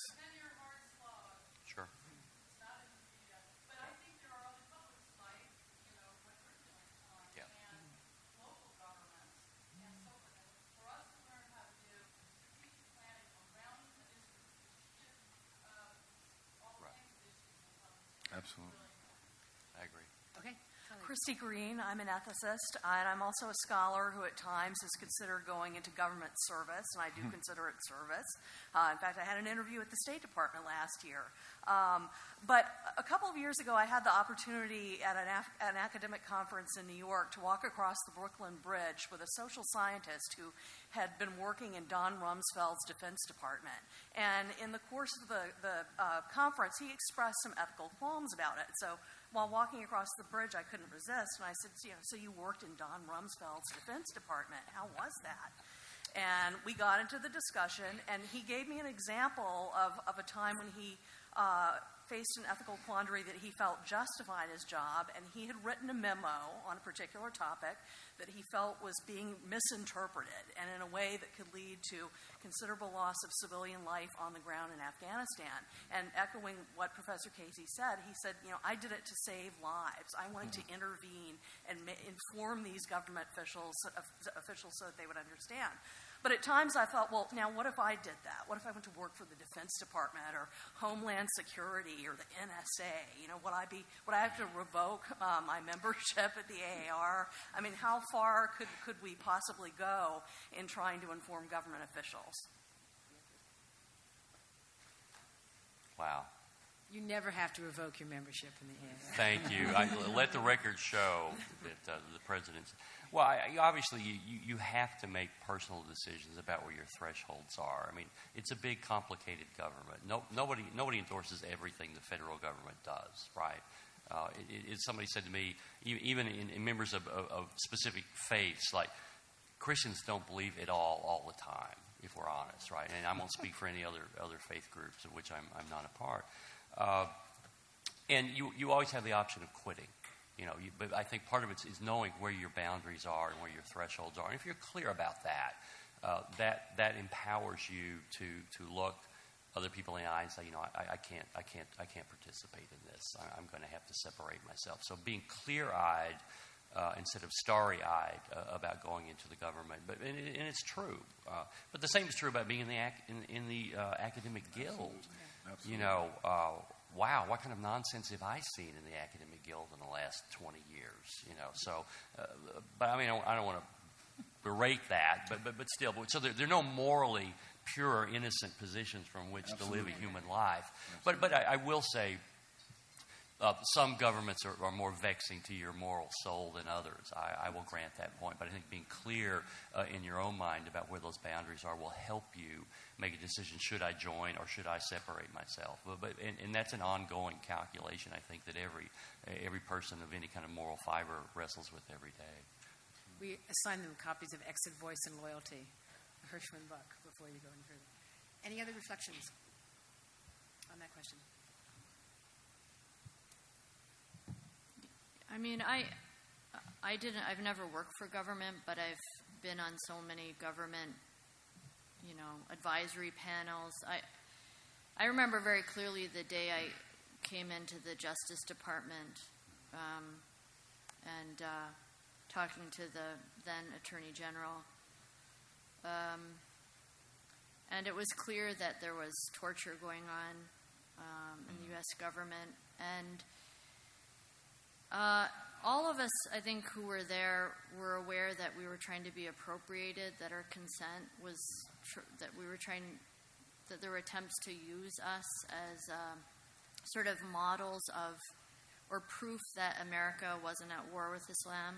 Absolutely. I agree. Okay. Green, I'm an ethicist, and I'm also a scholar who at times has considered going into government service, and I do hmm. consider it service. Uh, in fact, I had an interview at the State Department last year. Um, but a couple of years ago, I had the opportunity at an, af- an, academic conference in New York to walk across the Brooklyn Bridge with a social scientist who had been working in Don Rumsfeld's Defense Department. And in the course of the, the uh, conference, he expressed some ethical qualms about it. So while walking across the bridge, I couldn't resist. And I said, you know, So you worked in Don Rumsfeld's Defense Department. How was that? And we got into the discussion, and he gave me an example of, of a time when he uh, faced an ethical quandary that he felt justified his job, and he had written a memo on a particular topic that he felt was being misinterpreted and in a way that could lead to considerable loss of civilian life on the ground in Afghanistan. And echoing what Professor Casey said, he said, You know, I did it to save lives. I wanted mm-hmm. to intervene and ma- inform these government officials, uh, officials so that they would understand. But at times I thought, well, now what if I did that? What if I went to work for the Defense Department or Homeland Security or the NSA? You know, would I be would I have to revoke uh, my membership at the AAR? I mean, how far could could we possibly go in trying to inform government officials? Wow. You never have to revoke your membership in the end. Thank you. I, let the record show that uh, the president's. Well, I, obviously, you, you have to make personal decisions about where your thresholds are. I mean, it's a big, complicated government. No, nobody, nobody endorses everything the federal government does, right? Uh, it, it, somebody said to me, even in, in members of, of, of, specific faiths, like Christians don't believe it all all the time, if we're honest, right? And I won't speak for any other other faith groups of which I'm, I'm not a part. Uh, and you, you always have the option of quitting. You know, you, but I think part of it is knowing where your boundaries are and where your thresholds are. And if you're clear about that, uh, that that empowers you to to look other people in the eye and say, you know, I, I can't, I can't, I can't participate in this. I, am going to have to separate myself. So being clear-eyed uh, instead of starry eyed uh, about going into the government. But, and, and it's true. Uh, but the same is true about being in the, ac- in, in the uh, academic guild. You know, uh, wow, what kind of nonsense have I seen in the academic guild in the last 20 years? You know, so, uh, but I mean, I, don't want to berate that, but, but, but still, but, so there, there are no morally pure innocent positions from which to live a human life. But, but I, I will say, uh, some governments are, are more vexing to your moral soul than others. I, I will grant that point. But I think being clear uh, in your own mind about where those boundaries are will help you make a decision should I join or should I separate myself? But, but, and, and that's an ongoing calculation, I think, that every, every person of any kind of moral fiber wrestles with every day. We assign them copies of Exit Voice and Loyalty, Hirschman Buck, before you go any further. Any other reflections on that question? I mean, I, I didn't. I've never worked for government, but I've been on so many government, you know, advisory panels. I, I remember very clearly the day I came into the Justice Department, um, and uh, talking to the then Attorney General. Um, and it was clear that there was torture going on um, in the U.S. government, and uh, all of us, I think, who were there were aware that we were trying to be appropriated, that our consent was, tr- that we were trying, that there were attempts to use us as um, sort of models of, or proof that America wasn't at war with Islam.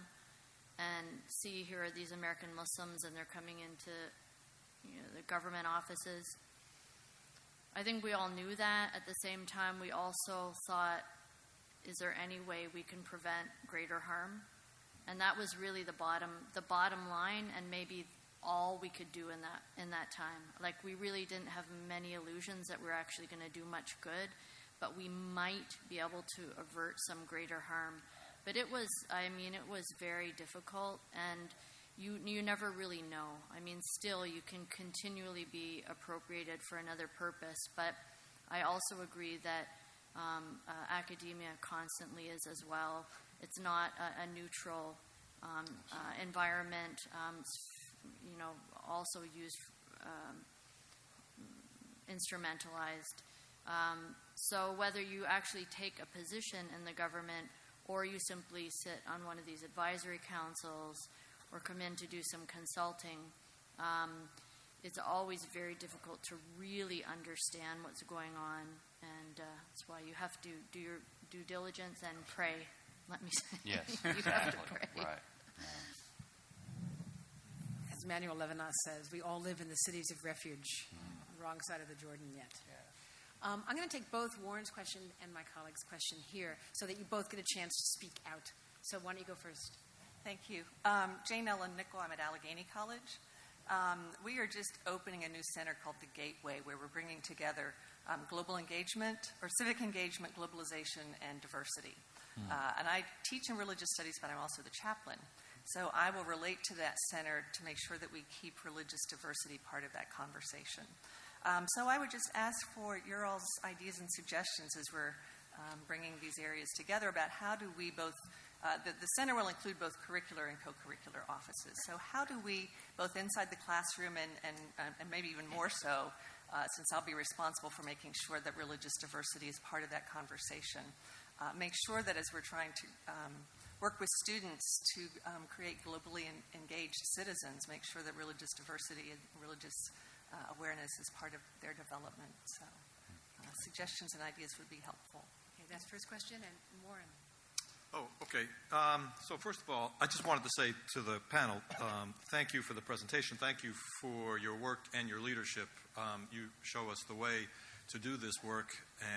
And see, here are these American Muslims, and they're coming into you know, the government offices. I think we all knew that. At the same time, we also thought is there any way we can prevent greater harm? And that was really the bottom the bottom line and maybe all we could do in that in that time. Like we really didn't have many illusions that we are actually going to do much good, but we might be able to avert some greater harm. But it was I mean it was very difficult and you you never really know. I mean still you can continually be appropriated for another purpose, but I also agree that um, uh, academia constantly is as well. It's not a, a neutral um, uh, environment. Um, you know, also used um, instrumentalized. Um, so whether you actually take a position in the government or you simply sit on one of these advisory councils or come in to do some consulting, um, it's always very difficult to really understand what's going on and uh, that's why you have to do your due diligence and pray. Let me say, Yes, you exactly. have to pray. Right. As Emmanuel Levinas says, we all live in the cities of refuge, wrong side of the Jordan yet. Um, I'm going to take both Warren's question and my colleague's question here so that you both get a chance to speak out. So why don't you go first? Thank you. Um, Jane Ellen Nickell, I'm at Allegheny College. Um, we are just opening a new center called the Gateway, where we're bringing together um, global engagement, or civic engagement, globalization, and diversity. Uh, and I teach in religious studies, but I'm also the chaplain. So I will relate to that center to make sure that we keep religious diversity part of that conversation. Um, so I would just ask for your all's ideas and suggestions as we're um, bringing these areas together about how do we both uh, the, the center will include both curricular and co-curricular offices. So how do we, both inside the classroom and, and, uh, and maybe even more so, uh, since I'll be responsible for making sure that religious diversity is part of that conversation, uh, make sure that as we're trying to um, work with students to um, create globally en- engaged citizens, make sure that religious diversity and religious uh, awareness is part of their development. So uh, suggestions and ideas would be helpful. Okay, that's first question, and Warren. Oh, okay. Um, so first of all, I just wanted to say to the panel, um, thank you for the presentation. Thank you for your work and your leadership. Um, you show us the way to do this work,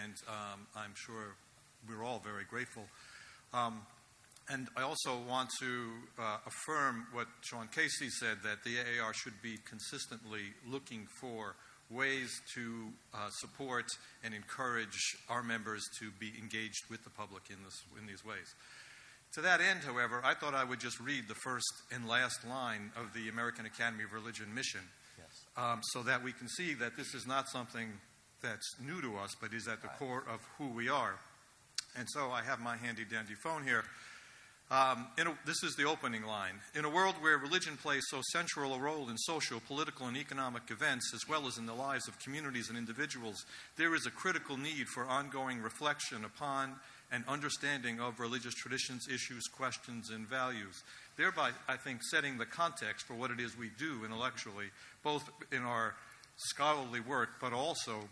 and um, I'm sure we're all very grateful. Um, and I also want to uh, affirm what Shaun Casey said that the AAR should be consistently looking for ways to uh, support and encourage our members to be engaged with the public in, this, in these ways. To that end, however, I thought I would just read the first and last line of the American Academy of Religion mission Yes. um, so that we can see that this is not something that's new to us, but is at the core of who we are. And so I have my handy dandy phone here. Um, a, this is the opening line. In a world where religion plays so central a role in social, political, and economic events, as well as in the lives of communities and individuals, there is a critical need for ongoing reflection upon and understanding of religious traditions, issues, questions, and values, thereby, I think, setting the context for what it is we do intellectually, both in our scholarly work, but also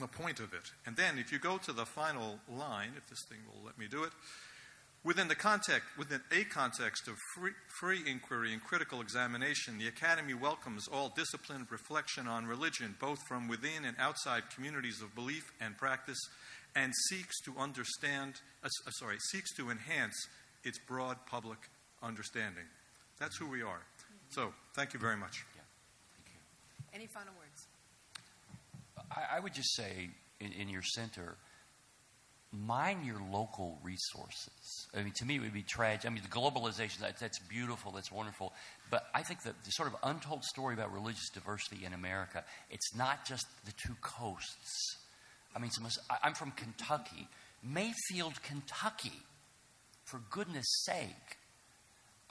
the point of it. And then, if you go to the final line, if this thing will let me do it, Within the context, within a context of free, free, inquiry and critical examination, the Academy welcomes all disciplined reflection on religion, both from within and outside communities of belief and practice, and seeks to understand, uh, sorry, seeks to enhance its broad public understanding. That's who we are. So, thank you very much. Yeah, thank you. Any final words? I, I would just say in, in your center, mine your local resources. I mean, to me, it would be tragic. I mean, the globalization, that, that's beautiful, that's wonderful. But I think that the sort of untold story about religious diversity in America, it's not just the two coasts. I mean, I'm from Kentucky. Mayfield, Kentucky, for goodness sake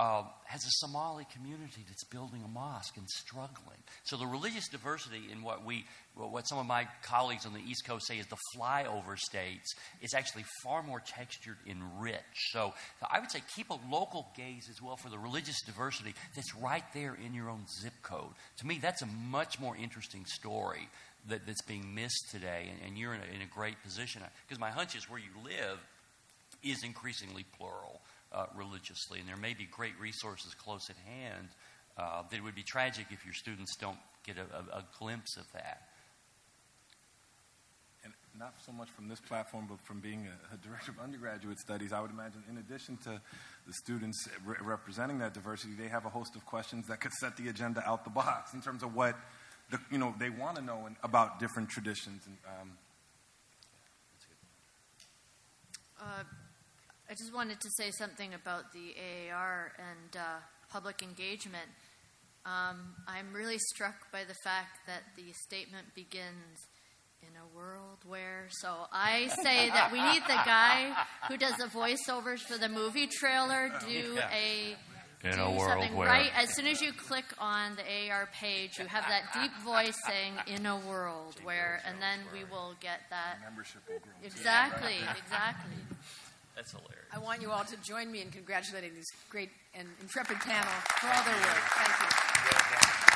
uh, has a Somali community that's building a mosque and struggling. So the religious diversity in what we, what some of my colleagues on the East Coast say is the flyover states, is actually far more textured and rich. So, so I would say keep a local gaze as well for the religious diversity that's right there in your own zip code. To me, that's a much more interesting story that, that's being missed today, and, and you're in a, in a great position because my hunch is where you live is increasingly plural uh, religiously. And there may be great resources close at hand uh, that it would be tragic if your students don't get a, a, a glimpse of that. And not so much from this platform, but from being a, a, director of undergraduate studies, I would imagine, in addition to the students re- representing that diversity, they have a host of questions that could set the agenda out the box in terms of what the, you know they want to know in, about different traditions. And, um, uh, I just wanted to say something about the AAR and uh, public engagement. Um, I'm really struck by the fact that the statement begins in a world where. So I say that we need the guy who does the voiceovers for the movie trailer do a. In do a world something where. right as soon as you click on the AAR page, you have that deep voice saying "in a world where," and then we will get that. membership will grow. Exactly, exactly. That's hilarious. I want you all to join me in congratulating this great and intrepid panel for all their work. Thank you.